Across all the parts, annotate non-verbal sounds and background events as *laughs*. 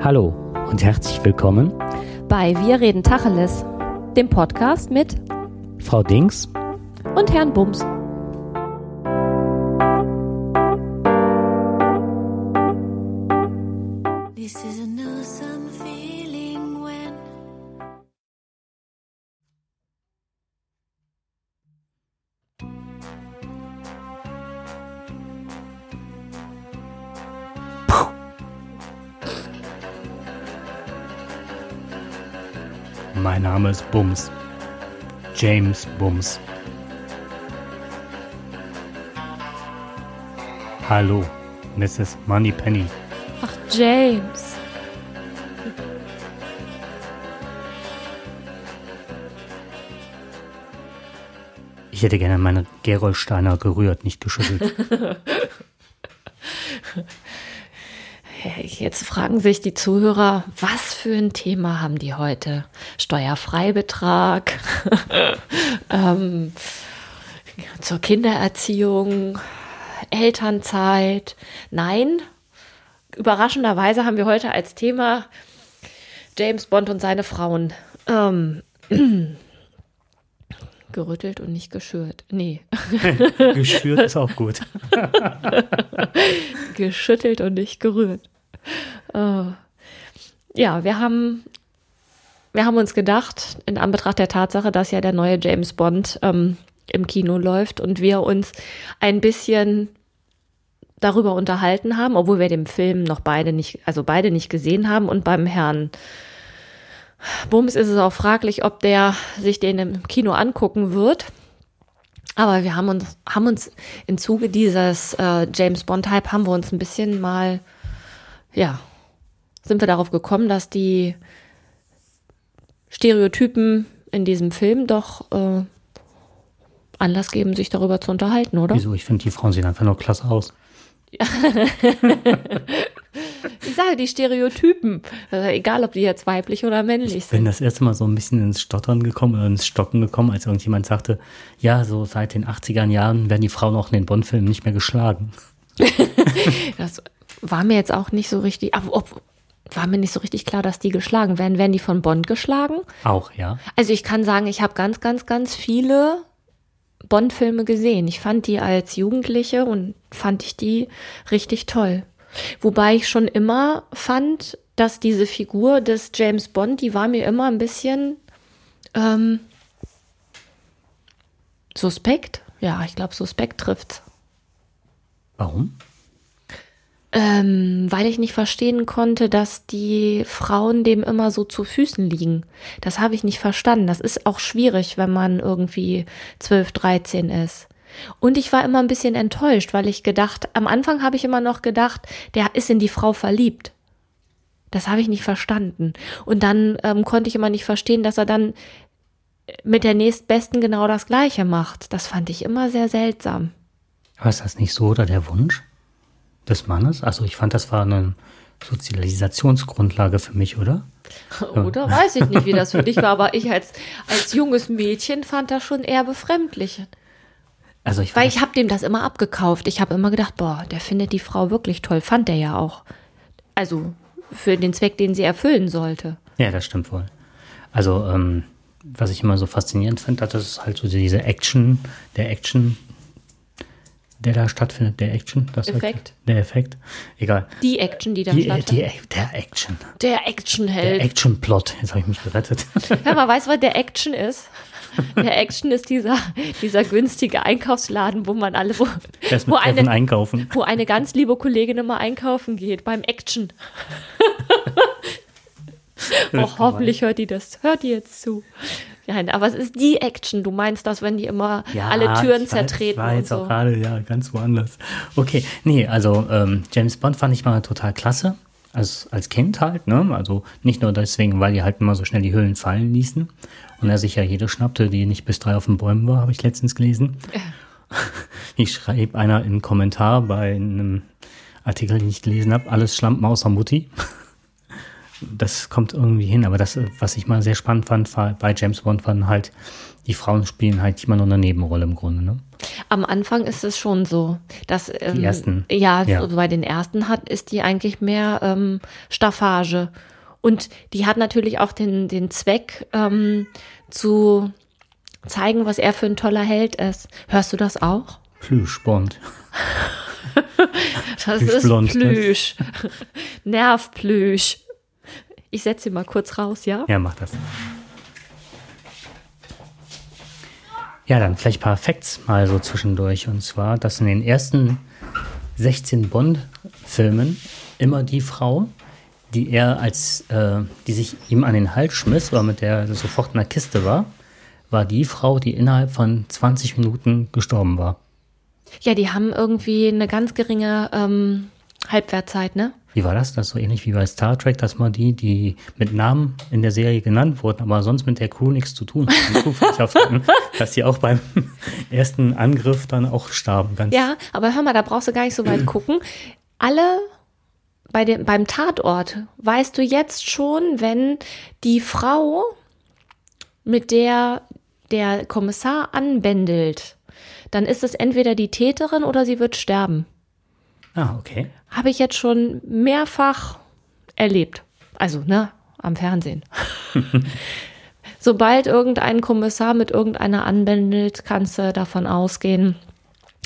Hallo und herzlich willkommen bei Wir reden Tacheles, dem Podcast mit Frau Dings und Herrn Bums. Name ist Bums. James Bums. Hallo, Mrs. Moneypenny. Ach, James. Ich hätte gerne meine Gerolsteiner gerührt, nicht geschüttelt. *laughs* Jetzt fragen sich die Zuhörer, was für ein Thema haben die heute? Steuerfreibetrag, *laughs* ähm, zur Kindererziehung, Elternzeit. Nein, überraschenderweise haben wir heute als Thema James Bond und seine Frauen. Ähm, *clears throat* gerüttelt und nicht geschürt. Nee. *laughs* Geschürt ist auch gut. *laughs* Geschüttelt und nicht gerührt. Uh, ja, wir haben, wir haben uns gedacht, in Anbetracht der Tatsache, dass ja der neue James Bond ähm, im Kino läuft und wir uns ein bisschen darüber unterhalten haben, obwohl wir den Film noch beide nicht, also beide nicht gesehen haben und beim Herrn Bums ist es auch fraglich, ob der sich den im Kino angucken wird. Aber wir haben uns, haben uns im Zuge dieses äh, James Bond-Hype haben wir uns ein bisschen mal, ja, sind wir darauf gekommen, dass die Stereotypen in diesem Film doch äh, Anlass geben, sich darüber zu unterhalten, oder? Wieso? Ich finde, die Frauen sehen einfach nur klasse aus. *laughs* ich sage die Stereotypen, also egal ob die jetzt weiblich oder männlich sind. Ich bin das erste Mal so ein bisschen ins Stottern gekommen oder ins Stocken gekommen, als irgendjemand sagte, ja, so seit den 80er Jahren werden die Frauen auch in den Bond-Filmen nicht mehr geschlagen. *laughs* das war mir jetzt auch nicht so richtig, aber ob, war mir nicht so richtig klar, dass die geschlagen werden. Werden die von Bond geschlagen? Auch, ja. Also ich kann sagen, ich habe ganz, ganz, ganz viele Bond-Filme gesehen. Ich fand die als Jugendliche und fand ich die richtig toll. Wobei ich schon immer fand, dass diese Figur des James Bond, die war mir immer ein bisschen ähm, suspekt. Ja, ich glaube, suspekt trifft's. Warum? Ähm, weil ich nicht verstehen konnte, dass die Frauen dem immer so zu Füßen liegen. Das habe ich nicht verstanden. Das ist auch schwierig, wenn man irgendwie 12, 13 ist. Und ich war immer ein bisschen enttäuscht, weil ich gedacht, am Anfang habe ich immer noch gedacht, der ist in die Frau verliebt. Das habe ich nicht verstanden. Und dann ähm, konnte ich immer nicht verstehen, dass er dann mit der nächstbesten genau das Gleiche macht. Das fand ich immer sehr seltsam. Aber ist das nicht so oder der Wunsch? Des Mannes? Also ich fand, das war eine Sozialisationsgrundlage für mich, oder? Oder weiß ich nicht, wie das für dich war, aber ich als, als junges Mädchen fand das schon eher befremdlich. Also ich Weil ich habe dem das immer abgekauft. Ich habe immer gedacht, boah, der findet die Frau wirklich toll. Fand der ja auch. Also für den Zweck, den sie erfüllen sollte. Ja, das stimmt wohl. Also ähm, was ich immer so faszinierend finde, das ist halt so diese Action, der Action der da stattfindet, der Action. Das Effekt. Der Effekt. Egal. Die Action, die da die, stattfindet. Die, der Action. Der Actionheld. Der Action-Plot. Jetzt habe ich mich gerettet. *laughs* Hör mal, weißt du, was der Action ist? Der Action ist dieser, dieser günstige Einkaufsladen, wo man alle, wo, wo, eine, einkaufen. wo eine ganz liebe Kollegin immer einkaufen geht, beim Action. *laughs* oh, hoffentlich hört die das, hört die jetzt zu. Nein, aber es ist die Action. Du meinst das, wenn die immer ja, alle Türen ich zertreten. Weiß, ich war jetzt so. auch gerade, ja, ganz woanders. Okay, nee, also ähm, James Bond fand ich mal total klasse. Als, als Kind halt, ne? Also nicht nur deswegen, weil die halt immer so schnell die Hüllen fallen ließen. Und er sich ja jede schnappte, die nicht bis drei auf den Bäumen war, habe ich letztens gelesen. *laughs* Ich schreibe einer im Kommentar bei einem Artikel, den ich gelesen habe, alles Schlampen außer Mutti das kommt irgendwie hin. Aber das, was ich mal sehr spannend fand, war bei James Bond waren halt die Frauen spielen halt immer nur eine Nebenrolle im Grunde, ne? Am Anfang ist es schon so, dass ähm, Die ersten. Ja, Ja. so bei den ersten hat ist die eigentlich mehr ähm, Staffage und die hat natürlich auch den den Zweck ähm, zu zeigen, was er für ein toller Held ist. Hörst du das auch? Plüschbond. *laughs* Das Plüsch ist ne? Plüsch. Nervplüsch. Ich setze sie mal kurz raus, ja? Ja, mach das. Ja, dann vielleicht ein paar Facts mal so zwischendurch. Und zwar, dass in den ersten 16 Bond-Filmen immer die Frau, die er als, äh, die sich ihm an den Hals schmiss oder mit der er sofort in der Kiste war, war die Frau, die innerhalb von 20 Minuten gestorben war. Ja, die haben irgendwie eine ganz geringe ähm, Halbwertzeit, ne? Wie war das? Das so ähnlich wie bei Star Trek, dass man die, die mit Namen in der Serie genannt wurden, aber sonst mit der Crew nichts zu tun hatten, *laughs* dass die auch beim ersten Angriff dann auch starben. Ganz Ja, aber hör mal, da brauchst du gar nicht so weit *clears throat* gucken. Alle bei dem, beim Tatort weißt du jetzt schon, wenn die Frau, mit der der Kommissar anbändelt, dann ist es entweder die Täterin oder sie wird sterben. Ah, okay. Habe ich jetzt schon mehrfach erlebt. Also, ne, am Fernsehen. *laughs* Sobald irgendein Kommissar mit irgendeiner anbändelt, kannst du davon ausgehen,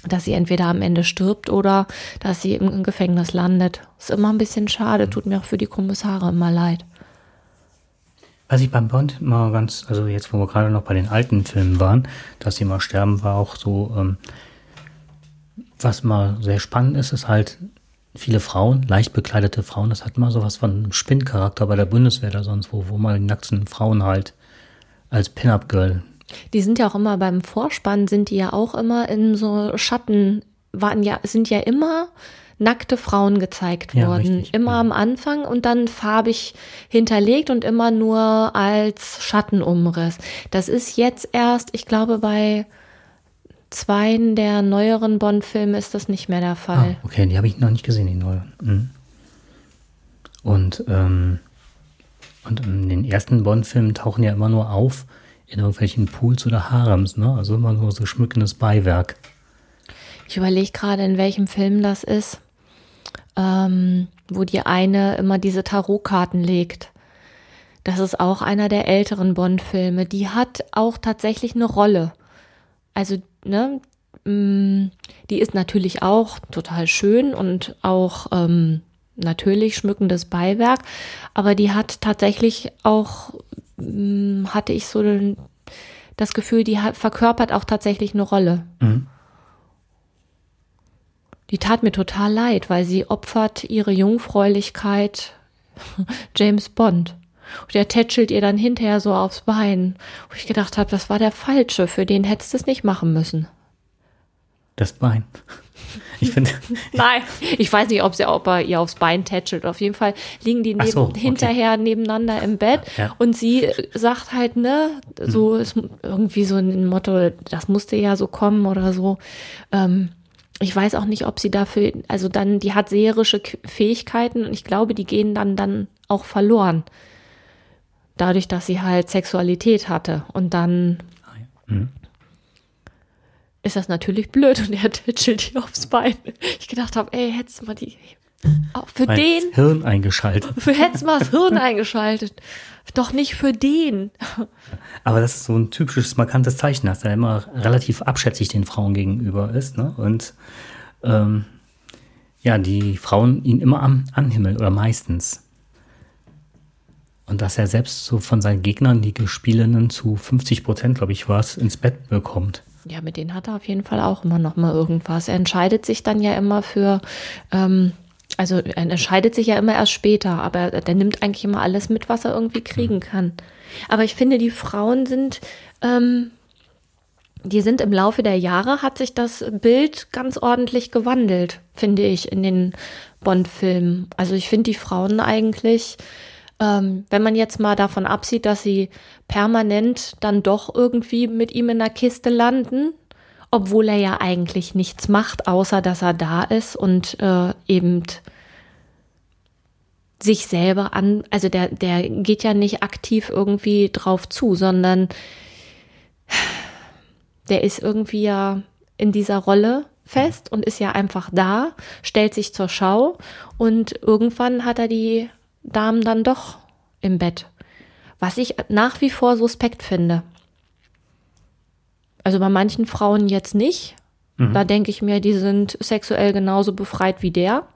dass sie entweder am Ende stirbt oder dass sie im Gefängnis landet. Ist immer ein bisschen schade, tut mir auch für die Kommissare immer leid. Was ich beim Bond immer ganz, also jetzt, wo wir gerade noch bei den alten Filmen waren, dass sie mal sterben, war auch so, ähm, was mal sehr spannend ist, ist halt viele Frauen, leicht bekleidete Frauen, das hat immer sowas von einem Spinncharakter bei der Bundeswehr oder sonst wo, wo mal die nackten Frauen halt als Pin-Up-Girl Die sind ja auch immer beim Vorspann, sind die ja auch immer in so Schatten, waren ja, sind ja immer nackte Frauen gezeigt Ja, worden. richtig. Immer Ja. am Anfang und dann farbig hinterlegt und immer nur als Schattenumriss. Das ist jetzt erst, ich glaube, bei zweien der neueren Bond-Filme ist das nicht mehr der Fall. Ah, okay, die habe ich noch nicht gesehen, die neue. Mhm. Und, ähm, und in den ersten Bond-Filmen tauchen ja immer nur auf in irgendwelchen Pools oder Harems, ne? Also immer nur so schmückendes Beiwerk. Ich überlege gerade, in welchem Film das ist, ähm, wo die eine immer diese Tarotkarten legt. Das ist auch einer der älteren Bond-Filme. Die hat auch tatsächlich eine Rolle. Also, ne, mh, die ist natürlich auch total schön und auch ähm, natürlich schmückendes Beiwerk, aber die hat tatsächlich auch, mh, hatte ich so das Gefühl, die hat, verkörpert auch tatsächlich eine Rolle. Mhm. Die tat mir total leid, weil sie opfert ihre Jungfräulichkeit *laughs* James Bond. Und der tätschelt ihr dann hinterher so aufs Bein. Wo ich gedacht habe, das war der Falsche, für den hättest du es nicht machen müssen. Das Bein. Ich finde, *laughs* Nein, ich weiß nicht, ob, sie, ob er ihr aufs Bein tätschelt. Auf jeden Fall liegen die neben, so, okay. hinterher nebeneinander im Bett Ja. und sie sagt halt, ne, so ist irgendwie so ein Motto, das musste ja so kommen oder so. Ähm, ich weiß auch nicht, ob sie dafür, also dann, die hat seherische Fähigkeiten und ich glaube, die gehen dann dann auch verloren. Dadurch, dass sie halt Sexualität hatte und dann Mhm. ist das natürlich blöd und er tätschelt ihr aufs Bein. Ich gedacht habe, ey, hättest du mal die, auch für mein den, Hirn eingeschaltet. *laughs* für hättest mal das Hirn eingeschaltet. Doch nicht für den. Aber das ist so ein typisches, markantes Zeichen, dass er immer relativ abschätzig den Frauen gegenüber ist, ne? Und ähm, ja, die Frauen ihn immer am anhimmeln oder meistens. Und dass er selbst so von seinen Gegnern, die Gespielinnen, zu 50 Prozent, glaube ich, war es, ins Bett bekommt. Ja, mit denen hat er auf jeden Fall auch immer noch mal irgendwas. Er entscheidet sich dann ja immer für, ähm, also er entscheidet sich ja immer erst später, aber der nimmt eigentlich immer alles mit, was er irgendwie kriegen kann. Aber ich finde, die Frauen sind, ähm, die sind im Laufe der Jahre, hat sich das Bild ganz ordentlich gewandelt, finde ich, in den Bond-Filmen. Also ich finde die Frauen eigentlich, ähm, wenn man jetzt mal davon absieht, dass sie permanent dann doch irgendwie mit ihm in der Kiste landen, obwohl er ja eigentlich nichts macht, außer dass er da ist und äh, eben sich selber an, also der, der geht ja nicht aktiv irgendwie drauf zu, sondern der ist irgendwie ja in dieser Rolle fest und ist ja einfach da, stellt sich zur Schau und irgendwann hat er die Damen dann doch im Bett. Was ich nach wie vor suspekt finde. Also bei manchen Frauen jetzt nicht. Mhm. Da denke ich mir, die sind sexuell genauso befreit wie der.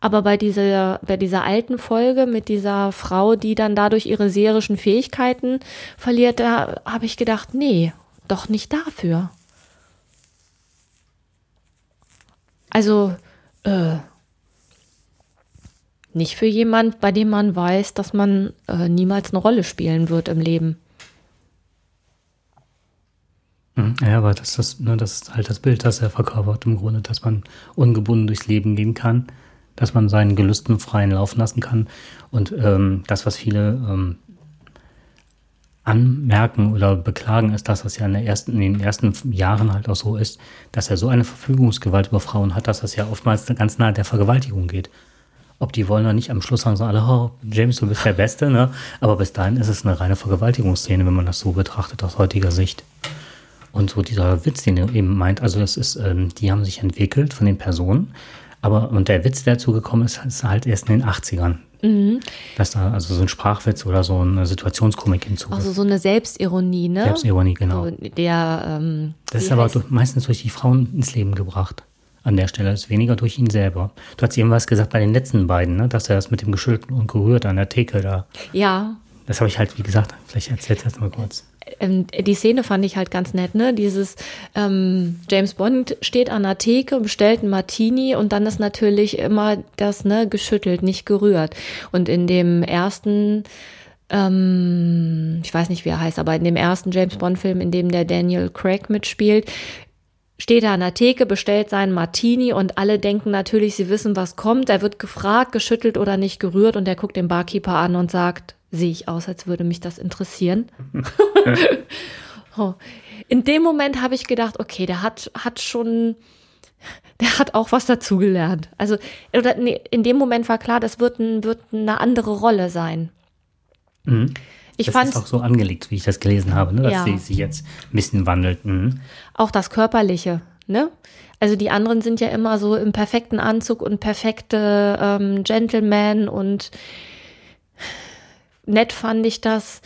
Aber bei dieser, bei dieser alten Folge mit dieser Frau, die dann dadurch ihre serischen Fähigkeiten verliert, da habe ich gedacht, nee, doch nicht dafür. Also, äh, nicht für jemand, bei dem man weiß, dass man äh, niemals eine Rolle spielen wird im Leben. Hm, ja, aber das ist, ne, das ist halt das Bild, das er verkörpert im Grunde, dass man ungebunden durchs Leben gehen kann, dass man seinen Gelüsten freien Lauf lassen kann. Und ähm, das, was viele ähm, anmerken oder beklagen, ist, dass das ja in, ersten, in den ersten Jahren halt auch so ist, dass er so eine Verfügungsgewalt über Frauen hat, dass das ja oftmals ganz nahe der Vergewaltigung geht. Ob die wollen oder nicht, am Schluss sagen sie alle, oh, James, du bist der Beste, ne? Aber bis dahin ist es eine reine Vergewaltigungsszene, wenn man das so betrachtet aus heutiger Sicht. Und so dieser Witz, den er eben meint, also das ist, ähm, die haben sich entwickelt von den Personen, aber und der Witz, der dazu gekommen ist, ist halt erst in den 80ern. Mhm. Dass da also so ein Sprachwitz oder so eine Situationskomik hinzu. Also so eine Selbstironie, ne? Selbstironie, genau. So der, ähm, das ist aber durch, meistens durch die Frauen ins Leben gebracht. An der Stelle ist weniger durch ihn selber. Du hast eben was gesagt bei den letzten beiden, ne? dass er das mit dem Geschüttelt und gerührt an der Theke da. Ja. Das habe ich halt, wie gesagt, vielleicht erzählt das mal kurz. Ähm, die Szene fand ich halt ganz nett, ne? Dieses ähm, James Bond steht an der Theke, bestellt einen Martini und dann ist natürlich immer das, ne, geschüttelt, nicht gerührt. Und in dem ersten ähm, ich weiß nicht, wie er heißt, aber in dem ersten James Bond-Film, in dem der Daniel Craig mitspielt, steht er an der Theke, bestellt seinen Martini und alle denken natürlich, sie wissen, was kommt. Er wird gefragt, geschüttelt oder nicht gerührt und er guckt den Barkeeper an und sagt, sehe ich aus, als würde mich das interessieren. *laughs* oh. In dem Moment habe ich gedacht, okay, der hat, hat schon, der hat auch was dazugelernt. Also, oder nee, in dem Moment war klar, das wird, ein, wird eine andere Rolle sein. Mhm. Ich das fand, ist auch so angelegt, wie ich das gelesen habe, ne? dass ja. sie sich jetzt ein bisschen wandelt. Mhm. Auch das Körperliche, ne? Also die anderen sind ja immer so im perfekten Anzug und perfekte ähm, Gentleman und nett fand ich das.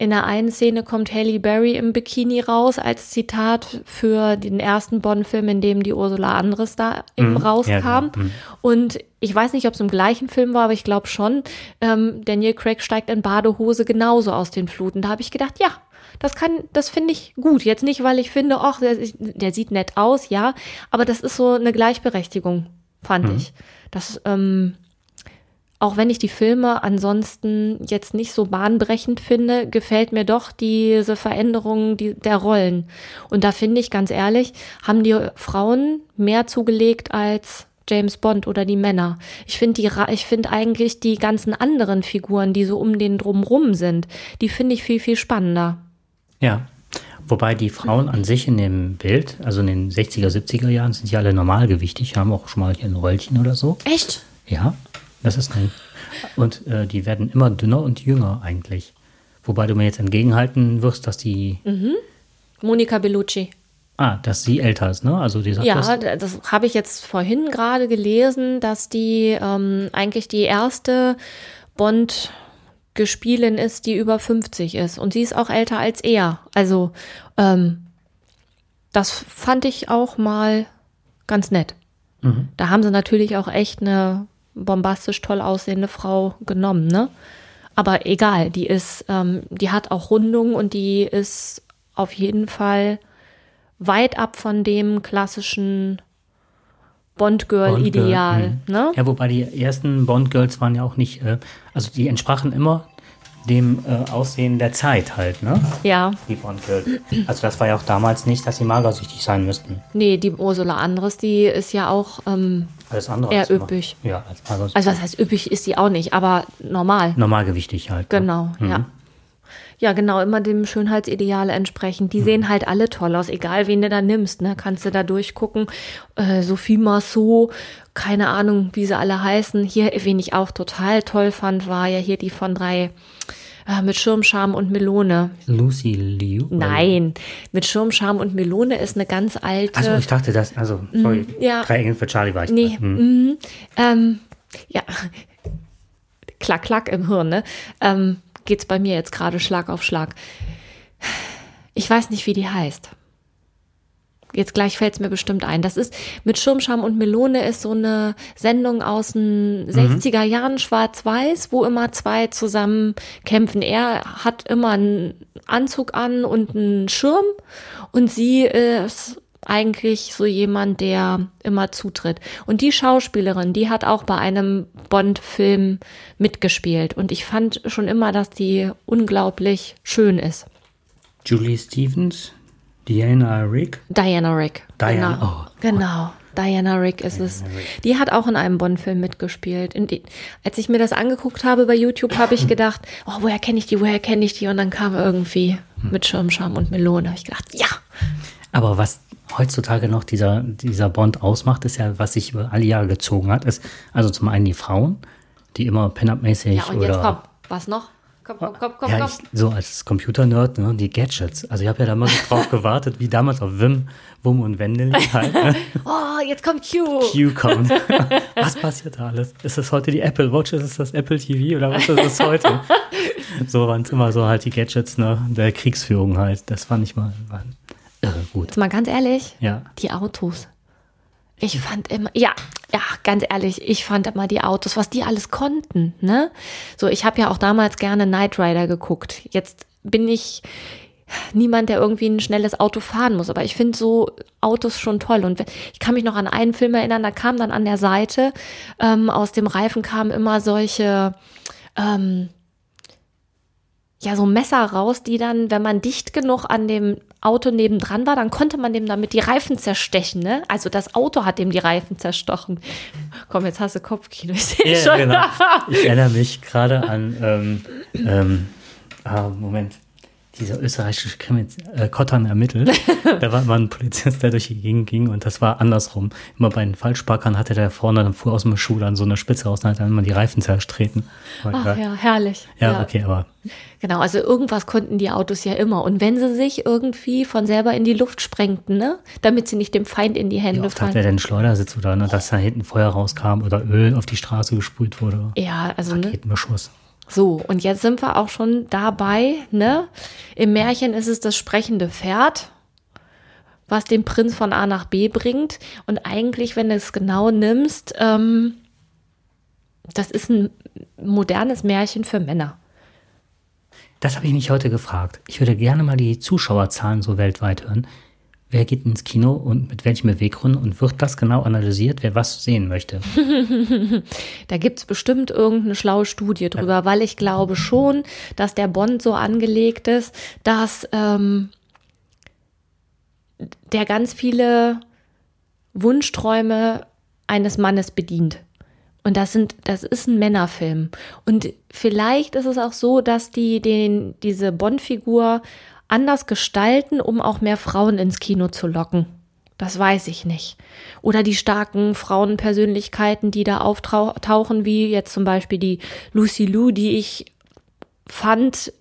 In der einen Szene kommt Halle Berry im Bikini raus als Zitat für den ersten Bond-Film, in dem die Ursula Andres da eben mm, rauskam. Ja, genau. mm. Und ich weiß nicht, ob es im gleichen Film war, aber ich glaube schon. Ähm, Daniel Craig steigt in Badehose genauso aus den Fluten. Da habe ich gedacht, ja, das kann, das finde ich gut. Jetzt nicht, weil ich finde, ach, der, der, sieht nett aus, ja, aber das ist so eine Gleichberechtigung, fand mm. ich. Das ähm, auch wenn ich die Filme ansonsten jetzt nicht so bahnbrechend finde, gefällt mir doch diese Veränderung der Rollen. Und da finde ich ganz ehrlich, haben die Frauen mehr zugelegt als James Bond oder die Männer. Ich finde die, ich finde eigentlich die ganzen anderen Figuren, die so um den drumrum sind, die finde ich viel, viel spannender. Ja. Wobei die Frauen an sich in dem Bild, also in den 60er, 70er Jahren, sind ja alle normalgewichtig, haben auch schon mal hier ein Rollchen oder so. Echt? Ja. Das ist ein. Und äh, die werden immer dünner und jünger eigentlich. Wobei du mir jetzt entgegenhalten wirst, dass die. Mhm. Monika Bellucci. Ah, dass sie älter ist, ne? Also die sagt Ja, das, das habe ich jetzt vorhin gerade gelesen, dass die ähm, eigentlich die erste Bond gespielin ist, die über 50 ist. Und sie ist auch älter als er. Also ähm, das fand ich auch mal ganz nett. Mhm. Da haben sie natürlich auch echt eine bombastisch toll aussehende Frau genommen, ne? Aber egal, die ist, ähm, die hat auch Rundung und die ist auf jeden Fall weit ab von dem klassischen Bond-Girl-Ideal. Bond ne? Ja, wobei die ersten Bond-Girls waren ja auch nicht, äh, also die entsprachen immer dem äh, Aussehen der Zeit halt, ne? Ja. Die Bond-Girls. Also das war ja auch damals nicht, dass sie magersüchtig sein müssten. Nee, die Ursula Andres, die ist ja auch ähm, alles andere eher üppig. Ja, als magersüchtig. Also was heißt üppig ist sie auch nicht, aber normal. Normalgewichtig halt. Ne? Genau, ne? ja. Ja, genau, immer dem Schönheitsideal entsprechend. Die mhm. sehen halt alle toll aus, egal wen du da nimmst, ne? Kannst du da durchgucken. Äh, Sophie Marceau, keine Ahnung, wie sie alle heißen. Hier, wen ich auch total toll fand, war ja hier die von drei äh, mit Schirmscham und Melone. Lucy Liu? Nein, mit Schirmscham und Melone ist eine ganz alte. Also ich dachte das, also, sorry, ja. drei Engel für Charlie war ich. Nee. Hm. mhm. ähm, ja, *laughs* klack, klack im Hirn, ne? Ähm, geht's bei mir jetzt gerade Schlag auf Schlag. Ich weiß nicht, wie die heißt. Jetzt gleich fällt es mir bestimmt ein. Das ist mit Schirmscham und Melone ist so eine Sendung aus den 60er Jahren schwarz-weiß, wo immer zwei zusammen kämpfen. Er hat immer einen Anzug an und einen Schirm und sie ist eigentlich so jemand, der immer zutritt. Und die Schauspielerin, die hat auch bei einem Bond-Film mitgespielt. Und ich fand schon immer, dass die unglaublich schön ist. Julie Stevens, Diana Rick. Diana Rick. Diana, Genau. oh. genau. Diana Rick ist es. Die hat auch in einem Bond-Film mitgespielt. Die, als ich mir das angeguckt habe bei YouTube, habe ich gedacht, oh, woher kenne ich die, woher kenne ich die? Und dann kam irgendwie mit Schirmscham und Melone. Habe ich gedacht, ja. Aber was heutzutage noch dieser, dieser Bond ausmacht, ist ja, was sich über alle Jahre gezogen hat, ist also zum einen die Frauen, die immer Pin-Up-mäßig Ja, und oder jetzt komm. Was noch? Komm, komm, komm, komm, ja, komm. ich, so als Computer-Nerd, ne, die Gadgets. Also ich habe ja da mal so drauf *laughs* gewartet, wie damals auf Wim, Wum und Wendel *laughs* halt, ne? Oh, jetzt kommt Q. Q kommt. *laughs* was passiert da alles? Ist das heute die Apple Watch? Ist es das Apple TV oder was ist es heute? so waren es immer so halt die Gadgets ne, der Kriegsführung halt. Das fand ich mal war irre gut. Jetzt mal ganz ehrlich, Ja. die Autos. Ich fand immer, ja, ja, ganz ehrlich, ich fand immer die Autos, was die alles konnten, ne? So, ich habe ja auch damals gerne Knight Rider geguckt. Jetzt bin ich niemand, der irgendwie ein schnelles Auto fahren muss, aber ich finde so Autos schon toll. Und ich kann mich noch an einen Film erinnern, da kam dann an der Seite, ähm, aus dem Reifen kamen immer solche, ähm, ja, so Messer raus, die dann, wenn man dicht genug an dem Auto nebendran war, dann konnte man dem damit die Reifen zerstechen, ne? Also das Auto hat dem die Reifen zerstochen. Komm, jetzt hast du Kopfkino, ich sehe Ja, schon. genau. *laughs* Ich erinnere mich gerade an, ähm, ähm, ah, Moment, dieser österreichische Krimi, äh, Kottern ermittelt. *laughs* da war immer ein Polizist, der durch die Gegend ging und das war andersrum. Immer bei den Falschparkern hatte der vorne, dann fuhr aus dem Schuh dann so eine Spitze raus und hat dann immer die Reifen zerstreten. Ach ja, herrlich. ja, okay, aber Genau, also irgendwas konnten die Autos ja immer. Und wenn sie sich irgendwie von selber in die Luft sprengten, ne? Damit sie nicht dem Feind in die Hände hat fallen. der denn Schleudersitz oder ne, dass da hinten Feuer rauskam oder Öl auf die Straße gesprüht wurde? Ja, also ne? So, und jetzt sind wir auch schon dabei, ne? Im Märchen ist es das sprechende Pferd, was den Prinz von A nach B bringt. Und eigentlich, wenn du es genau nimmst, ähm, das ist ein modernes Märchen für Männer. Das habe ich mich heute gefragt. Ich würde gerne mal die Zuschauerzahlen so weltweit hören. Wer geht ins Kino und mit welchem Beweggrund und wird das genau analysiert, wer was sehen möchte? *laughs* Da gibt's bestimmt irgendeine schlaue Studie drüber, weil ich glaube schon, dass der Bond so angelegt ist, dass ähm, der ganz viele Wunschträume eines Mannes bedient. Und das sind, das ist ein Männerfilm. Und vielleicht ist es auch so, dass die den, diese Bond-Figur anders gestalten, um auch mehr Frauen ins Kino zu locken. Das weiß ich nicht. Oder die starken Frauenpersönlichkeiten, die da auftauchen, wie jetzt zum Beispiel die Lucy Liu, die ich fand,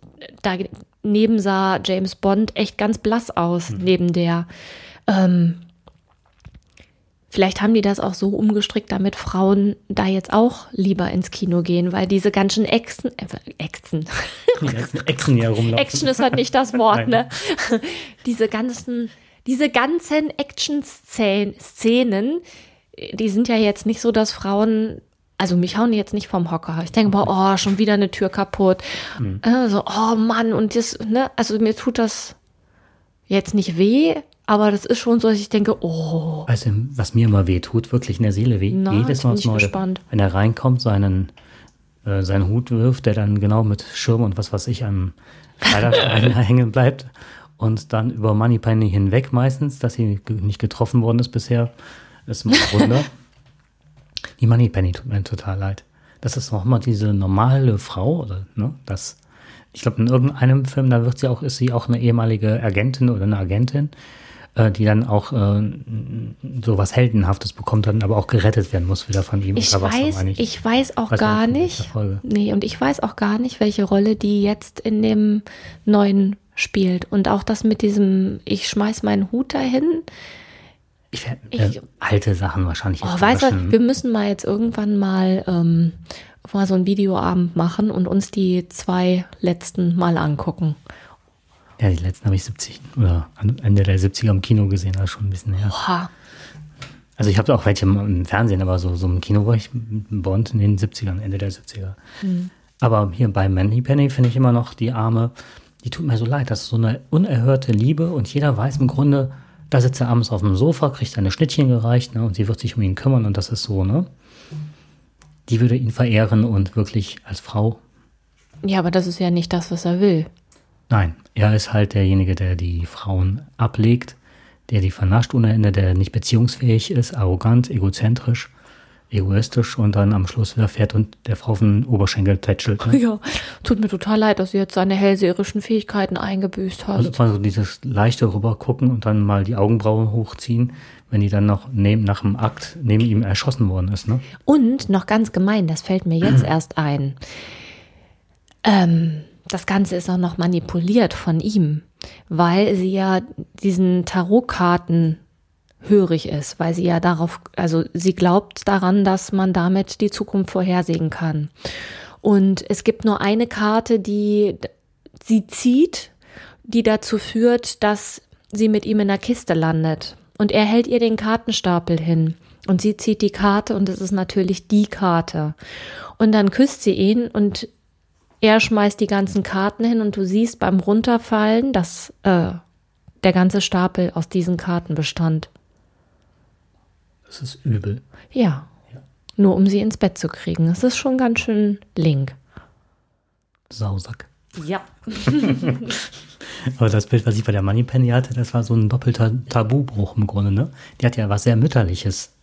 daneben sah James Bond echt ganz blass aus, neben der. Ähm, vielleicht haben die das auch so umgestrickt, damit Frauen da jetzt auch lieber ins Kino gehen, weil diese ganzen Exen, äh, Exen, Die ganzen Echsen hier rumlaufen. Action ist halt nicht das Wort, ne? Diese ganzen, diese ganzen Action-Szenen, die sind ja jetzt nicht so, dass Frauen, also mich hauen die jetzt nicht vom Hocker. Ich denke, boah, oh, schon wieder eine Tür kaputt. Mhm. Äh, so, oh Mann, und das, ne, also mir tut das jetzt nicht weh, aber das ist schon so, dass ich denke, oh, du, was mir immer weh tut, wirklich in der Seele weh. Na, Jedes Mal Neue. gespannt. Wenn er reinkommt, seinen, äh, seinen Hut wirft, der dann genau mit Schirm und was weiß ich am Kleiderschrein *laughs* hängen bleibt. Und dann über Moneypenny hinweg meistens, dass sie nicht getroffen worden ist bisher. ist mal ein Wunder. *laughs* Die Moneypenny tut mir total leid. Das ist noch mal diese normale Frau, oder, ne, das, ich glaube, in irgendeinem Film, da wird sie auch, ist sie auch eine ehemalige Agentin oder eine Agentin. Äh, die dann auch äh, so was Heldenhaftes bekommt, dann aber auch gerettet werden muss wieder von ihm. Ich weiß, ich weiß auch weiß gar nicht. Nee, und ich weiß auch gar nicht, welche Rolle die jetzt in dem neuen spielt. Und auch das mit diesem, ich schmeiß meinen Hut dahin. Ich, äh, alte Sachen wahrscheinlich. Oh, weißt du, wir müssen mal jetzt irgendwann mal, ähm, mal so einen Videoabend machen und uns die zwei letzten mal angucken. Ja, die letzten habe ich 70 oder Ende der 70er im Kino gesehen, also schon ein bisschen her. Oha. Also ich habe auch welche im Fernsehen, aber so, so im Kino war ich Bond in den 70ern, Ende der 70er. Mhm. Aber hier bei Manny Penny finde ich immer noch die Arme, die tut mir so leid. Das ist so eine unerhörte Liebe und jeder weiß im Grunde, da sitzt er abends auf dem Sofa, kriegt seine Schnittchen gereicht ne, und sie wird sich um ihn kümmern und das ist so, ne? Die würde ihn verehren und wirklich als Frau. Ja, aber das ist ja nicht das, was er will. Nein, er ist halt derjenige, der die Frauen ablegt, der die vernascht ohne Ende, der nicht beziehungsfähig ist, arrogant, egozentrisch egoistisch und dann am Schluss wieder fährt und der Frau auf den Oberschenkel tätschelt. Ne? *laughs* Ja, tut mir total leid, dass du jetzt seine hellseherischen Fähigkeiten eingebüßt hast. Also mal so dieses leichte rübergucken und dann mal die Augenbrauen hochziehen, wenn die dann noch neben, nach dem Akt neben ihm erschossen worden ist. Ne? Und noch ganz gemein, das fällt mir jetzt *clears throat* erst ein. Ähm, das Ganze ist auch noch manipuliert von ihm, weil sie ja diesen Tarotkarten hörig ist, weil sie ja darauf, also sie glaubt daran, dass man damit die Zukunft vorhersehen kann. Und es gibt nur eine Karte, die sie zieht, die dazu führt, dass sie mit ihm in der Kiste landet. Und er hält ihr den Kartenstapel hin. Und sie zieht die Karte und es ist natürlich die Karte. Und dann küsst sie ihn und er schmeißt die ganzen Karten hin und du siehst beim Runterfallen, dass äh, der ganze Stapel aus diesen Karten bestand. Das ist übel. Ja. ja. Nur um sie ins Bett zu kriegen. Das ist schon ganz schön link. Sausack. Ja. *laughs* Aber das Bild, was ich bei der Moneypenny hatte, das war so ein doppelter Tabubruch im Grunde, ne? Die hat ja was sehr Mütterliches,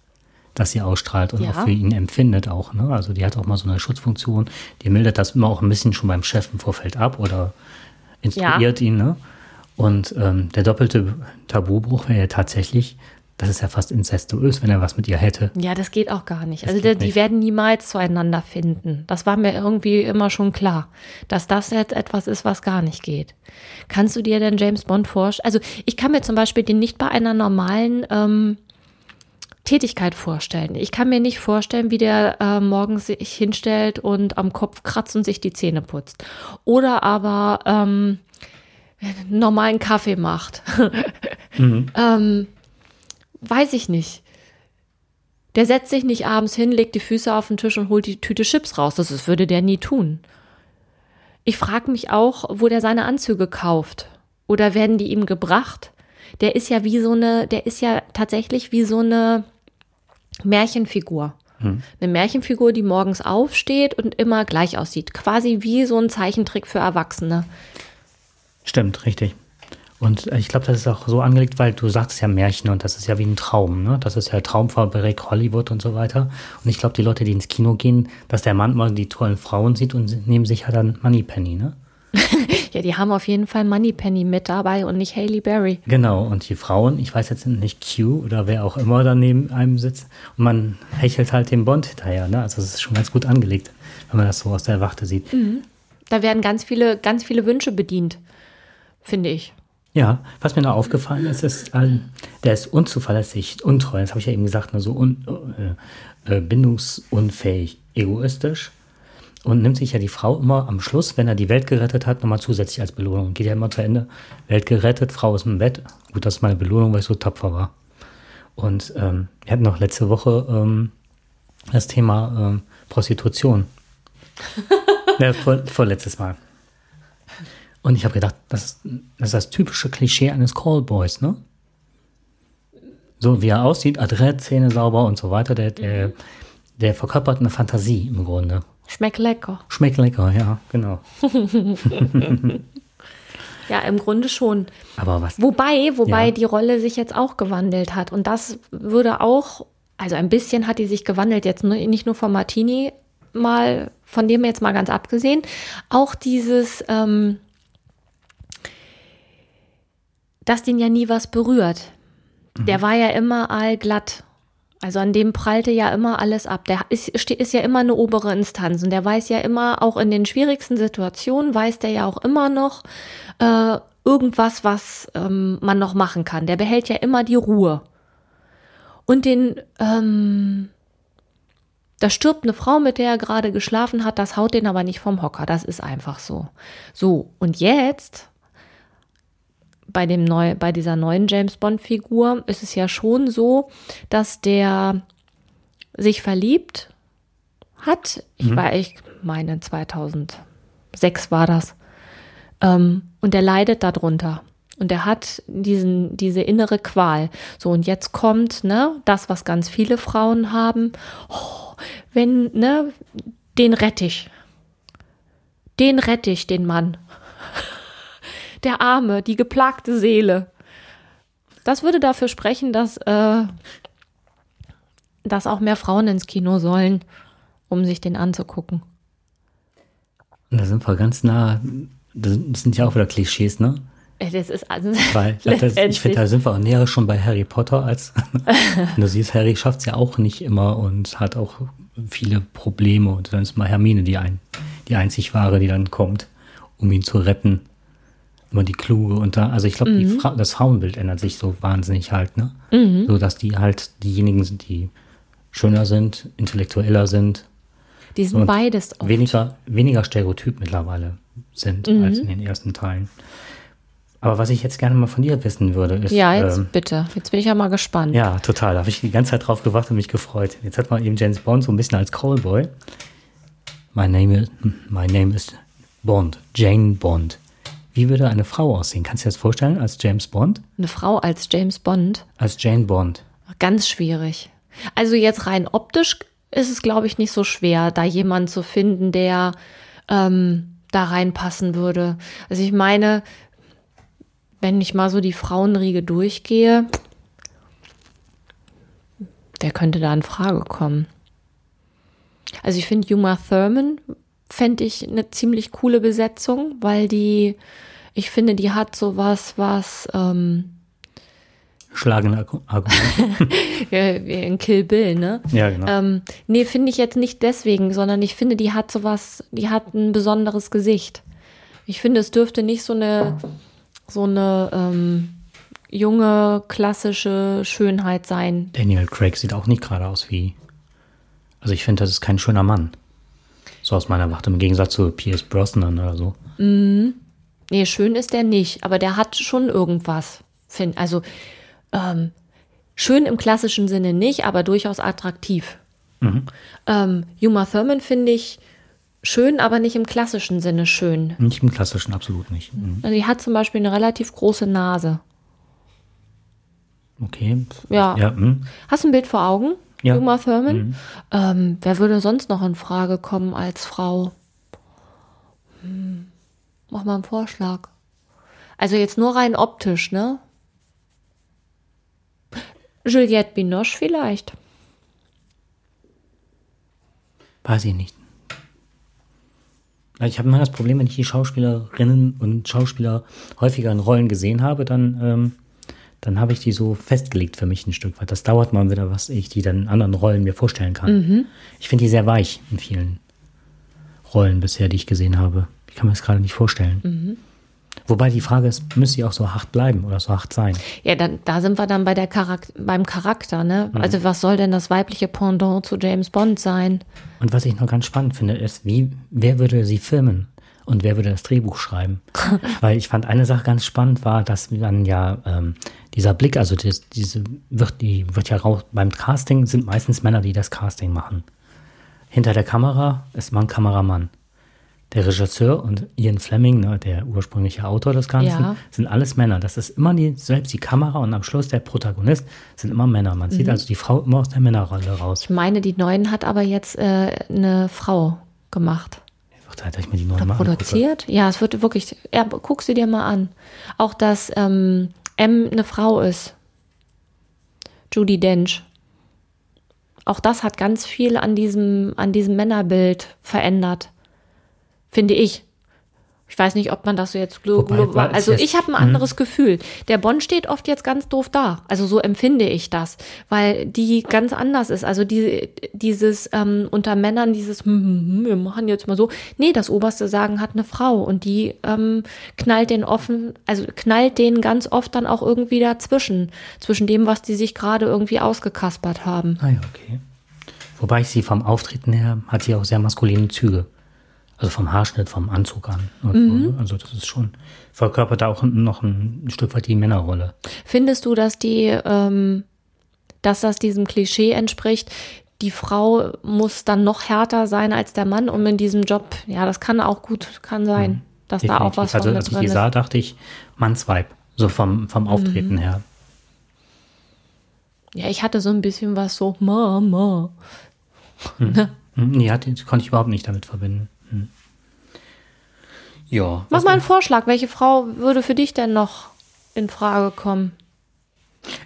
das sie ausstrahlt und ja. auch für ihn empfindet auch, ne? Also die hat auch mal so eine Schutzfunktion, die mildert das immer auch ein bisschen schon beim Chef im Vorfeld ab oder instruiert ja. ihn, ne? Und ähm, der doppelte Tabubruch wäre ja tatsächlich, das ist ja fast incestuös, wenn er was mit ihr hätte. Ja, das geht auch gar nicht. Das also die, die werden niemals zueinander finden. Das war mir irgendwie immer schon klar, dass das jetzt etwas ist, was gar nicht geht. Kannst du dir denn James Bond vorstellen? Also ich kann mir zum Beispiel den nicht bei einer normalen ähm, Tätigkeit vorstellen. Ich kann mir nicht vorstellen, wie der äh, morgens sich hinstellt und am Kopf kratzt und sich die Zähne putzt. Oder aber ähm, *laughs* normalen Kaffee macht. *laughs* mhm. ähm, Weiß ich nicht. Der setzt sich nicht abends hin, legt die Füße auf den Tisch und holt die Tüte Chips raus. Das ist, würde der nie tun. Ich frage mich auch, wo der seine Anzüge kauft. Oder werden die ihm gebracht? Der ist ja wie so eine, der ist ja tatsächlich wie so eine Märchenfigur. Hm. Eine Märchenfigur, die morgens aufsteht und immer gleich aussieht. Quasi wie so ein Zeichentrick für Erwachsene. Stimmt, richtig. Und äh, ich glaube, das ist auch so angelegt, weil du sagst ja Märchen und das ist ja wie ein Traum, ne? Das ist ja Traumfabrik Hollywood und so weiter. Und ich glaube, die Leute, die ins Kino gehen, dass der Mann mal die tollen Frauen sieht und nehmen sich ja dann Moneypenny, ne? *laughs* ja, die haben auf jeden Fall Moneypenny mit dabei und nicht Haley Berry. Genau, und die Frauen, ich weiß jetzt nicht Q oder wer auch immer da neben einem sitzt und man hechelt halt dem Bond hinterher, ne? Also es ist schon ganz gut angelegt, wenn man das so aus der Wachte sieht. Mhm. Da werden ganz viele, ganz viele Wünsche bedient, finde ich. Ja, was mir noch aufgefallen ist, ist, der ist unzuverlässig, untreu, das habe ich ja eben gesagt, nur so un, äh, äh, bindungsunfähig, egoistisch und nimmt sich ja die Frau immer am Schluss, wenn er die Welt gerettet hat, nochmal zusätzlich als Belohnung. Geht ja immer zu Ende. Welt gerettet, Frau ist im Bett. Gut, das ist meine Belohnung, weil ich so tapfer war. Und ähm, wir hatten noch letzte Woche ähm, das Thema ähm, Prostitution. ja, *laughs* vor, vorletztes Mal. Und ich habe gedacht, das ist, das ist das typische Klischee eines Callboys, ne? So wie er aussieht, adrett, Zähne sauber und so weiter, der, der, der verkörpert eine Fantasie im Grunde. Schmeckt lecker. Schmeckt lecker, ja, genau. *laughs* ja, im Grunde schon. Aber was? Wobei, wobei ja. die Rolle sich jetzt auch gewandelt hat. Und das würde auch, also ein bisschen hat die sich gewandelt, jetzt nicht nur von Martini mal, von dem jetzt mal ganz abgesehen, auch dieses, ähm, dass den ja nie was berührt. der war ja immer allglatt. Also an dem prallte ja immer alles ab. Der ist, ist ja immer eine obere Instanz und der weiß ja immer, auch in den schwierigsten Situationen, weiß der ja auch immer noch äh, irgendwas, was ähm, man noch machen kann. Der behält ja immer die Ruhe. Und den, ähm, da stirbt eine Frau, mit der er gerade geschlafen hat, das haut den aber nicht vom Hocker. Das ist einfach so. So, und jetzt bei dem neu, bei dieser neuen James Bond Figur ist es ja schon so, dass der sich verliebt hat. Ich mhm. war, ich meine 2006 war das. Ähm, und er leidet darunter. Und er hat diesen, diese innere Qual. So, und jetzt kommt, ne, das, was ganz viele Frauen haben. Oh, wenn, ne, den rette ich. Den rette ich, den Mann der Arme, die geplagte Seele. Das würde dafür sprechen, dass, äh, dass auch mehr Frauen ins Kino sollen, um sich den anzugucken. Und da sind wir ganz nah, das sind ja auch wieder Klischees, ne? Äh, das ist also Weil *laughs* das, ich finde, da sind wir auch näher schon bei Harry Potter als *laughs* du siehst, Harry schafft es ja auch nicht immer und hat auch viele Probleme und dann ist mal Hermine die ein, die einzig wahre, die dann kommt, um ihn zu retten immer die kluge und da, also ich glaube, mhm. Fra das Frauenbild ändert sich so wahnsinnig halt, ne? Mhm. So dass die halt diejenigen sind, die schöner sind, intellektueller sind. Die sind beides oft. Weniger, weniger Stereotyp mittlerweile sind mhm. als in den ersten Teilen. Aber was ich jetzt gerne mal von dir wissen würde, ist. Ja, jetzt ähm, bitte. Jetzt bin ich ja mal gespannt. Ja, total. Da habe ich die ganze Zeit drauf gewartet und mich gefreut. Jetzt hat man eben James Bond so ein bisschen als Callboy. My name is, my name is Bond, Jane Bond. Wie würde eine Frau aussehen? Kannst du dir das vorstellen als James Bond? Eine Frau als James Bond? Als Jane Bond. Ganz schwierig. Also jetzt rein optisch ist es, glaube ich, nicht so schwer, da jemanden zu finden, der ähm, da reinpassen würde. Also ich meine, wenn ich mal so die Frauenriege durchgehe, wer könnte da in Frage kommen? Also ich finde Juma Thurman fände ich eine ziemlich coole Besetzung, weil die, ich finde, die hat sowas, was ähm, Schlagende Argument. *laughs* in Kill Bill, ne? Ja, genau. Ähm, nee, finde ich jetzt nicht deswegen, sondern ich finde, die hat sowas, die hat ein besonderes Gesicht. Ich finde, es dürfte nicht so eine, so eine ähm, junge, klassische Schönheit sein. Daniel Craig sieht auch nicht gerade aus wie. Also ich finde, das ist kein schöner Mann. So aus meiner Warte, im Gegensatz zu Pierce Brosnan oder so. Mhm. Nee, schön ist der nicht, aber der hat schon irgendwas. Find, also ähm, schön im klassischen Sinne nicht, aber durchaus attraktiv. Mhm. Ähm, Uma Thurman finde ich schön, aber nicht im klassischen Sinne schön. Nicht im klassischen, absolut nicht. Mhm. Also die hat zum Beispiel eine relativ große Nase. Okay. Ja. ja hm. Hast du ein Bild vor Augen? Ja. Uma Thurman. Mhm. Ähm, wer würde sonst noch in Frage kommen als Frau? Hm. Mach mal einen Vorschlag. Also jetzt nur rein optisch, ne? Juliette Binoche vielleicht. Weiß ich nicht. Ich habe immer das Problem, wenn ich die Schauspielerinnen und Schauspieler häufiger in Rollen gesehen habe, dann ähm, dann habe ich die so festgelegt für mich ein Stück weit. Das dauert mal wieder, was ich die dann in anderen Rollen mir vorstellen kann. Mhm. Ich finde die sehr weich in vielen Rollen bisher, die ich gesehen habe. Ich kann mir das gerade nicht vorstellen. Mhm. Wobei die Frage ist, müsste sie auch so hart bleiben oder so hart sein? Ja, dann, da sind wir dann bei der Charak beim Charakter, ne? Mhm. Also was soll denn das weibliche Pendant zu James Bond sein? Und was ich noch ganz spannend finde, ist, wie, wer würde sie filmen? Und wer würde das Drehbuch schreiben? *laughs* Weil ich fand eine Sache ganz spannend war, dass dann ja ähm, dieser Blick, also das, diese wird, die wird ja raus, beim Casting sind meistens Männer, die das Casting machen. Hinter der Kamera ist man Kameramann. Der Regisseur und Ian Fleming, ne, der ursprüngliche Autor des Ganzen, ja. sind alles Männer. Das ist immer die, selbst die Kamera und am Schluss der Protagonist sind immer Männer. Man mhm. sieht also die Frau immer aus der Männerrolle raus. Ich meine, die neuen hat aber jetzt äh, eine Frau gemacht. Zeit, dass ich mir die neuen machen produziert? Ja, es wird wirklich, ja, guck sie dir mal an. Auch, dass ähm, M eine Frau ist. Judy Dench. Auch das hat ganz viel an diesem, an diesem Männerbild verändert. Finde ich. Ich weiß nicht, ob man das so jetzt global. Also ich habe ein anderes Gefühl. Der Bond steht oft jetzt ganz doof da. Also so empfinde ich das, weil die ganz anders ist. Also die, dieses ähm, unter Männern dieses hm, hm, hm, wir machen jetzt mal so. Nee, das oberste Sagen hat eine Frau und die ähm, knallt den offen, also knallt den ganz oft dann auch irgendwie dazwischen, zwischen dem, was die sich gerade irgendwie ausgekaspert haben. Ah ja, okay. Wobei ich sie vom Auftreten her hat sie auch sehr maskuline Züge. Also vom Haarschnitt, vom Anzug an. Mhm. ne? Also das ist schon, verkörpert da auch noch ein Stück weit die Männerrolle. Findest du, dass die, ähm, dass das diesem Klischee entspricht? Die Frau muss dann noch härter sein als der Mann, um in diesem Job, ja, das kann auch gut, kann sein, dass da auch was also von als ich die sah, dachte ich, Mannsweib. So vom, vom Auftreten Mhm. her. Ja, ich hatte so ein bisschen was so, Mama. Hm, *laughs* Nee, hat, konnte ich überhaupt nicht damit verbinden. Hm. Ja. Mach mal einen Vorschlag, welche Frau würde für dich denn noch in Frage kommen?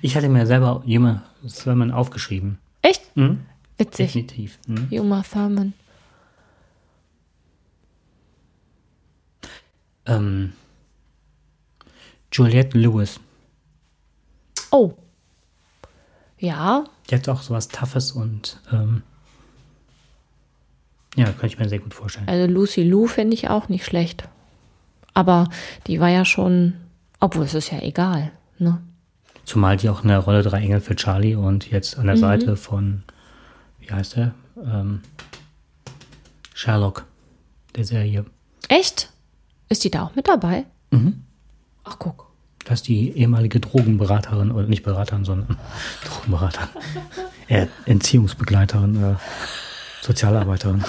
Ich hatte mir selber Juma Thurman aufgeschrieben. Echt? Hm? Witzig. Definitiv. Hm? Uma Thurman. Ähm, Juliette Lewis. Oh. Ja, Die hat auch sowas Toughes und ähm, ja, könnte ich mir sehr gut vorstellen. also Lucy Lou finde ich auch nicht schlecht. Aber die war ja schon, obwohl es ist ja egal, ne? Zumal die auch in der Rolle drei Engel für Charlie und jetzt an der Mhm. Seite von, wie heißt der? Ähm, Sherlock, der Serie. Echt? Ist die da auch mit dabei? Mhm. Ach, guck. Das ist die ehemalige Drogenberaterin, oder nicht Beraterin, sondern *laughs* Drogenberaterin. *laughs* Entziehungsbegleiterin, äh, Sozialarbeiterin.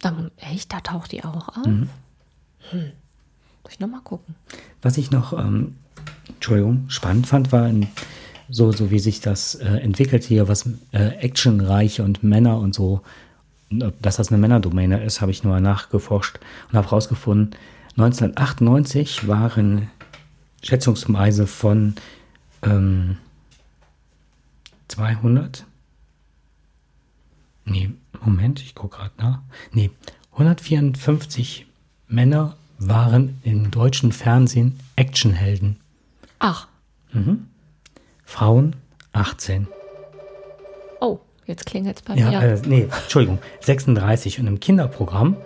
Dann, echt, da taucht die auch auf? Hm. Muss ich nochmal gucken. Was ich noch, ähm, Entschuldigung, spannend fand, war in, so, so wie sich das äh, entwickelt hier, was äh, actionreiche und Männer und so, dass das eine Männerdomäne ist, habe ich nur nachgeforscht und habe herausgefunden, 1998 waren schätzungsweise von ähm, 200, nee, Moment, ich gucke gerade nach, nee, 154 Männer waren im deutschen Fernsehen Actionhelden. Ach, Frauen 18. oh, jetzt klingelt's bei Ja, mir. äh, nee, Entschuldigung, 36. Und im Kinderprogramm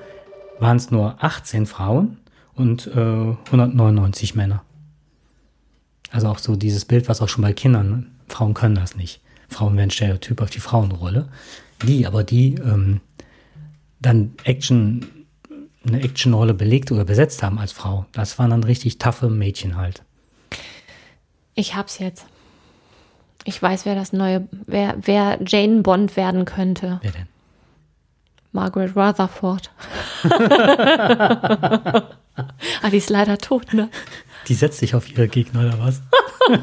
waren es nur 18 Frauen und äh, 199 Männer. Also auch so dieses Bild, was auch schon bei Kindern, Frauen können das nicht. Frauen werden Stereotyp auf die Frauenrolle. Die, aber die ähm, dann Action, eine Actionrolle belegt oder besetzt haben als Frau, das waren dann richtig taffe Mädchen halt. Ich hab's jetzt. Ich weiß, wer das neue, wer, wer Jane Bond werden könnte. Wer denn? Margaret Rutherford. *laughs* ah, die ist leider tot, ne? Die setzt sich auf ihre Gegner oder was? *laughs*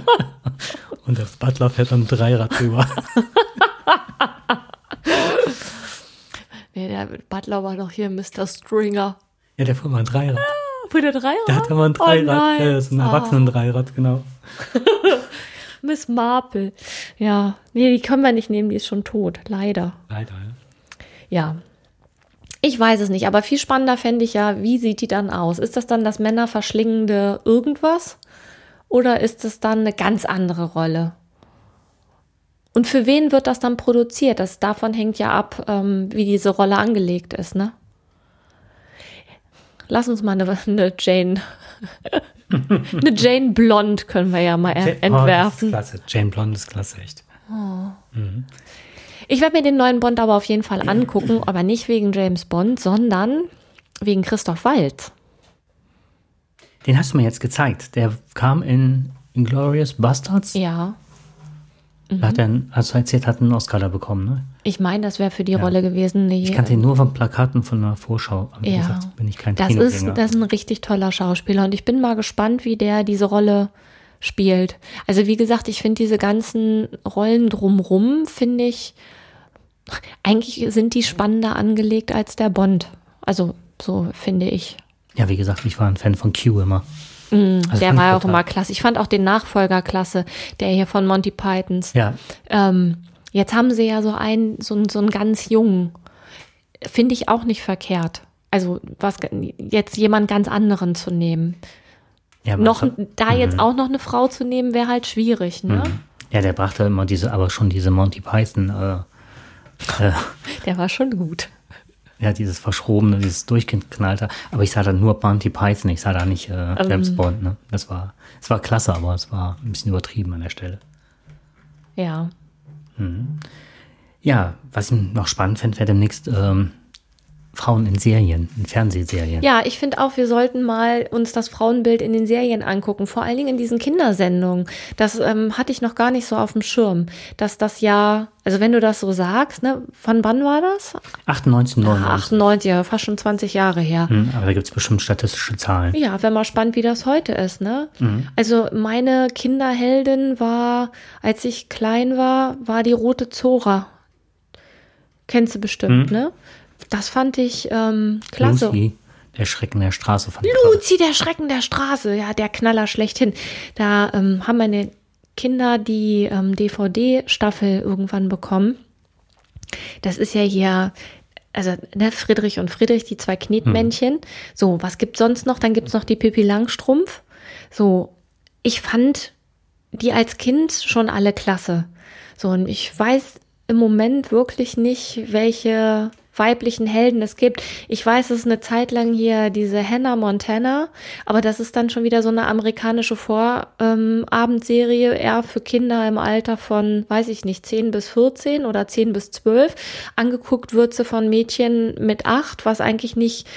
Und der Butler fährt am Dreirad drüber. *laughs* Nee, der Butler war doch hier Mr. Stringer. Ja, der fuhr mal ein Dreirad. Für der Dreier? Der hat ja mal ein Oh Dreirad. nein. ja, das ist ein Erwachsenen-Dreirad, genau. *laughs* Miss Marple. Ja, nee, die können wir nicht nehmen, die ist schon tot. Leider. Leider, ja. Ja. Ich weiß es nicht, aber viel spannender fände ich ja, wie sieht die dann aus? Ist das dann das männerverschlingende irgendwas? Oder ist es dann eine ganz andere Rolle? Und für wen wird das dann produziert? Das davon hängt ja ab, ähm, wie diese Rolle angelegt ist, ne? Lass uns mal eine, eine Jane, *laughs* eine Jane Blond können wir ja mal Ja- er- entwerfen. Oh, das ist klasse. Jane Blonde ist klasse, echt. Ich werde mir den neuen Bond aber auf jeden Fall angucken, aber nicht wegen James Bond, sondern wegen Christoph Waltz. Den hast du mir jetzt gezeigt. Der kam in Inglourious Bastards. Ja, Da hat er, einen- als du erzählt hat, einen Oscar da bekommen, ne? ich meine, das wäre für die Rolle gewesen. Die, Ich kannte ihn nur von Plakaten von einer Vorschau. Aber Ja. gesagt, bin ich kein das, ist, das ist ein richtig toller Schauspieler und ich bin mal gespannt, wie der diese Rolle spielt. Also wie gesagt, ich finde diese ganzen Rollen drumrum, finde ich, eigentlich sind die spannender angelegt als der Bond. Also so finde ich. ja, wie gesagt, ich war ein Fan von Q immer. Also der war auch total- immer klasse. Ich fand auch den Nachfolger klasse, der hier von Monty Pythons. Ja, Ähm, jetzt haben sie ja so einen, so, einen- so einen ganz jungen. Finde ich auch nicht verkehrt. Also was jetzt jemand ganz anderen zu nehmen. Ja, Noch aber- da jetzt auch noch eine Frau zu nehmen, wäre halt schwierig, ne? Ja, der brachte immer diese, aber schon diese Monty Python, äh, äh, Der war schon gut. Ja, dieses Verschrobene, dieses Durchgeknallte. Aber ich sah da nur Monty Python, ich sah da nicht äh, James Bond, ne? Das war, es war klasse, aber es war ein bisschen übertrieben an der Stelle. Ja. Ja, was ich noch spannend fände, wäre demnächst ähm, Frauen in Serien, in Fernsehserien. Ja, ich finde auch, wir sollten mal uns das Frauenbild in den Serien angucken, vor allen Dingen in diesen Kindersendungen. Das ähm, hatte ich noch gar nicht so auf dem Schirm, dass das ja, also wenn du das so sagst, ne, von wann war das? 98, 99. 98, ja, fast schon 20 Jahre her. Hm, aber da gibt es bestimmt statistische Zahlen. Ja, wäre mal spannend, wie das heute ist, ne? Also meine Kinderheldin war, als ich klein war, war die rote Zora. Kennst du bestimmt, ne? Das fand ich ähm, klasse. Lucy, der Schrecken der Straße fand. Luzi, der Schrecken der Straße, ja, der Knaller schlechthin. Da ähm, haben meine Kinder die ähm, DVD-Staffel irgendwann bekommen. Das ist ja hier, also ne, Friedrich und Friedrich, die zwei Knetmännchen. So, was gibt's sonst noch? Dann gibt's noch die Pippi Langstrumpf. So, ich fand die als Kind schon alle klasse. So, und ich weiß im Moment wirklich nicht, welche weiblichen Helden es gibt. Ich weiß, es ist eine Zeit lang hier diese Hannah Montana, aber das ist dann schon wieder so eine amerikanische Vorabendserie, eher für Kinder im Alter von, weiß ich nicht, 10 bis 14 oder 10 bis 12. Angeguckt wird sie von Mädchen mit 8, was eigentlich nicht,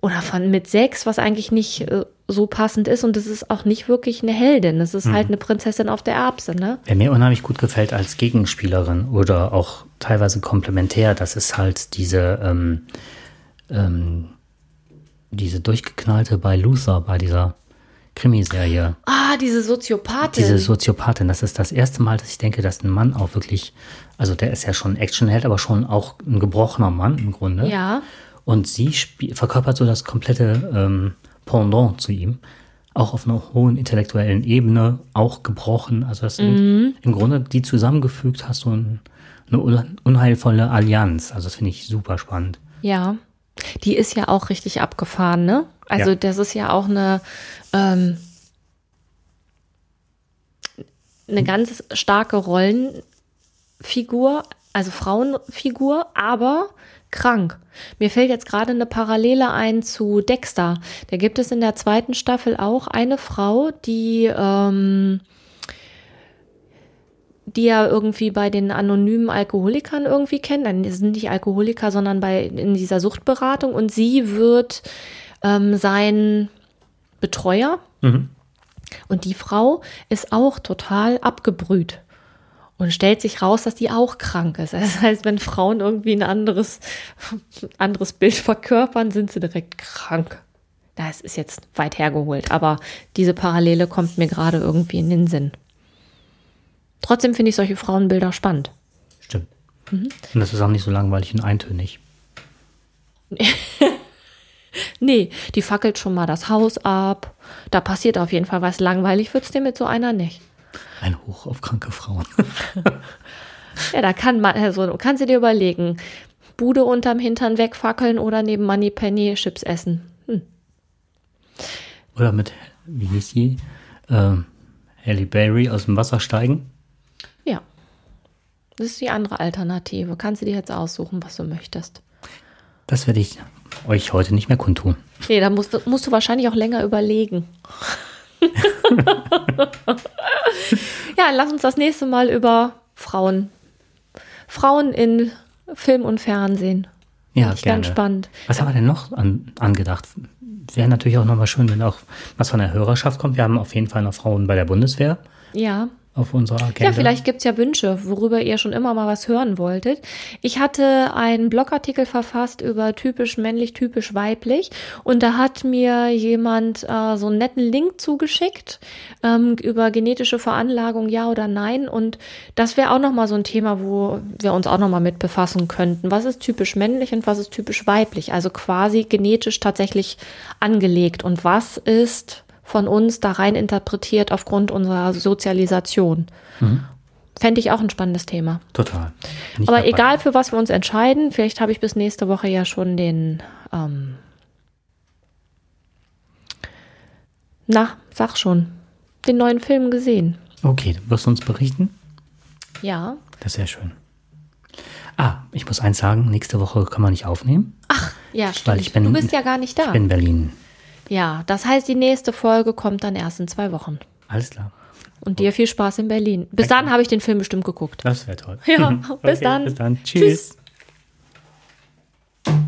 oder von mit 6, was eigentlich nicht äh, so passend ist und es ist auch nicht wirklich eine Heldin. Es ist halt eine Prinzessin auf der Erbse, ne? Wer mir unheimlich gut gefällt als Gegenspielerin oder auch teilweise komplementär, das ist halt diese, ähm, ähm, diese durchgeknallte bei Luther, bei dieser Krimiserie. Ah, diese Soziopathin. Diese Soziopathin, das ist das erste Mal, dass ich denke, dass ein Mann auch wirklich, also der ist ja schon ein Actionheld, aber schon auch ein gebrochener Mann im Grunde. ja. Und sie verkörpert so das komplette ähm, Pendant zu ihm. Auch auf einer hohen intellektuellen Ebene, auch gebrochen. Also das sind im Grunde die zusammengefügt hast du ein, eine un- unheilvolle Allianz. Also das finde ich super spannend. Ja, die ist ja auch richtig abgefahren, ne? Also Ja. das ist ja auch eine, ähm, eine ganz starke Rollenfigur, also Frauenfigur, aber krank. Mir fällt jetzt gerade eine Parallele ein zu Dexter. Da gibt es in der zweiten Staffel auch eine Frau, die ähm, die ja irgendwie bei den anonymen Alkoholikern irgendwie kennt. Nein, die sind nicht Alkoholiker, sondern bei in dieser Suchtberatung und sie wird ähm, sein Betreuer. Und die Frau ist auch total abgebrüht. Und stellt sich raus, dass die auch krank ist. Das heißt, wenn Frauen irgendwie ein anderes, anderes Bild verkörpern, sind sie direkt krank. Das ist jetzt weit hergeholt, aber diese Parallele kommt mir gerade irgendwie in den Sinn. Trotzdem finde ich solche Frauenbilder spannend. Stimmt. Und das ist auch nicht so langweilig und eintönig. *laughs* Nee, die fackelt schon mal das Haus ab. Da passiert auf jeden Fall was. Langweilig wird's dir mit so einer nicht. Ein Hoch auf kranke Frauen. *laughs* Ja, da kann man, also kannst du dir überlegen, Bude unterm Hintern wegfackeln oder neben Moneypenny Chips essen. Hm. Oder mit, wie hieß die? Ähm, Halle Berry aus dem Wasser steigen. Ja. Das ist die andere Alternative. Kannst du dir jetzt aussuchen, was du möchtest. Das werde ich euch heute nicht mehr kundtun. Nee, da musst, musst du wahrscheinlich auch länger überlegen. Ja, lass uns das nächste Mal über Frauen. Frauen in Film und Fernsehen. Ja, ich gerne. ganz spannend. Was haben wir denn noch an, angedacht? Wäre natürlich auch nochmal schön, wenn auch was von der Hörerschaft kommt. Wir haben auf jeden Fall noch Frauen bei der Bundeswehr Ja. Auf unserer Agenda. Ja, vielleicht gibt's ja Wünsche, worüber ihr schon immer mal was hören wolltet. Ich hatte einen Blogartikel verfasst über typisch männlich, typisch weiblich und da hat mir jemand äh, so einen netten Link zugeschickt ähm, über genetische Veranlagung, ja oder nein. Und das wäre auch nochmal so ein Thema, wo wir uns auch nochmal mit befassen könnten. Was ist typisch männlich und was ist typisch weiblich? Also quasi genetisch tatsächlich angelegt und was ist von uns da rein interpretiert aufgrund unserer Sozialisation. Mhm. Fände ich auch ein spannendes Thema. Total. Nicht Aber dabei. egal, für was wir uns entscheiden, vielleicht habe ich bis nächste Woche ja schon den, ähm, na, sag schon, den neuen Film gesehen. Okay, du wirst uns berichten? Ja. Das ist sehr schön. Ah, ich muss eins sagen, nächste Woche kann man nicht aufnehmen. Ach, ja, stimmt. Ich bin, du bist ja gar nicht da. Ich bin in Berlin. Ja, das heißt, die nächste Folge kommt dann erst in zwei Wochen. Alles klar. Und dir viel Spaß in Berlin. Bis dann habe ich den Film bestimmt geguckt. Das wäre toll. Ja, *laughs* bis okay, dann. Bis dann. Tschüss. Tschüss.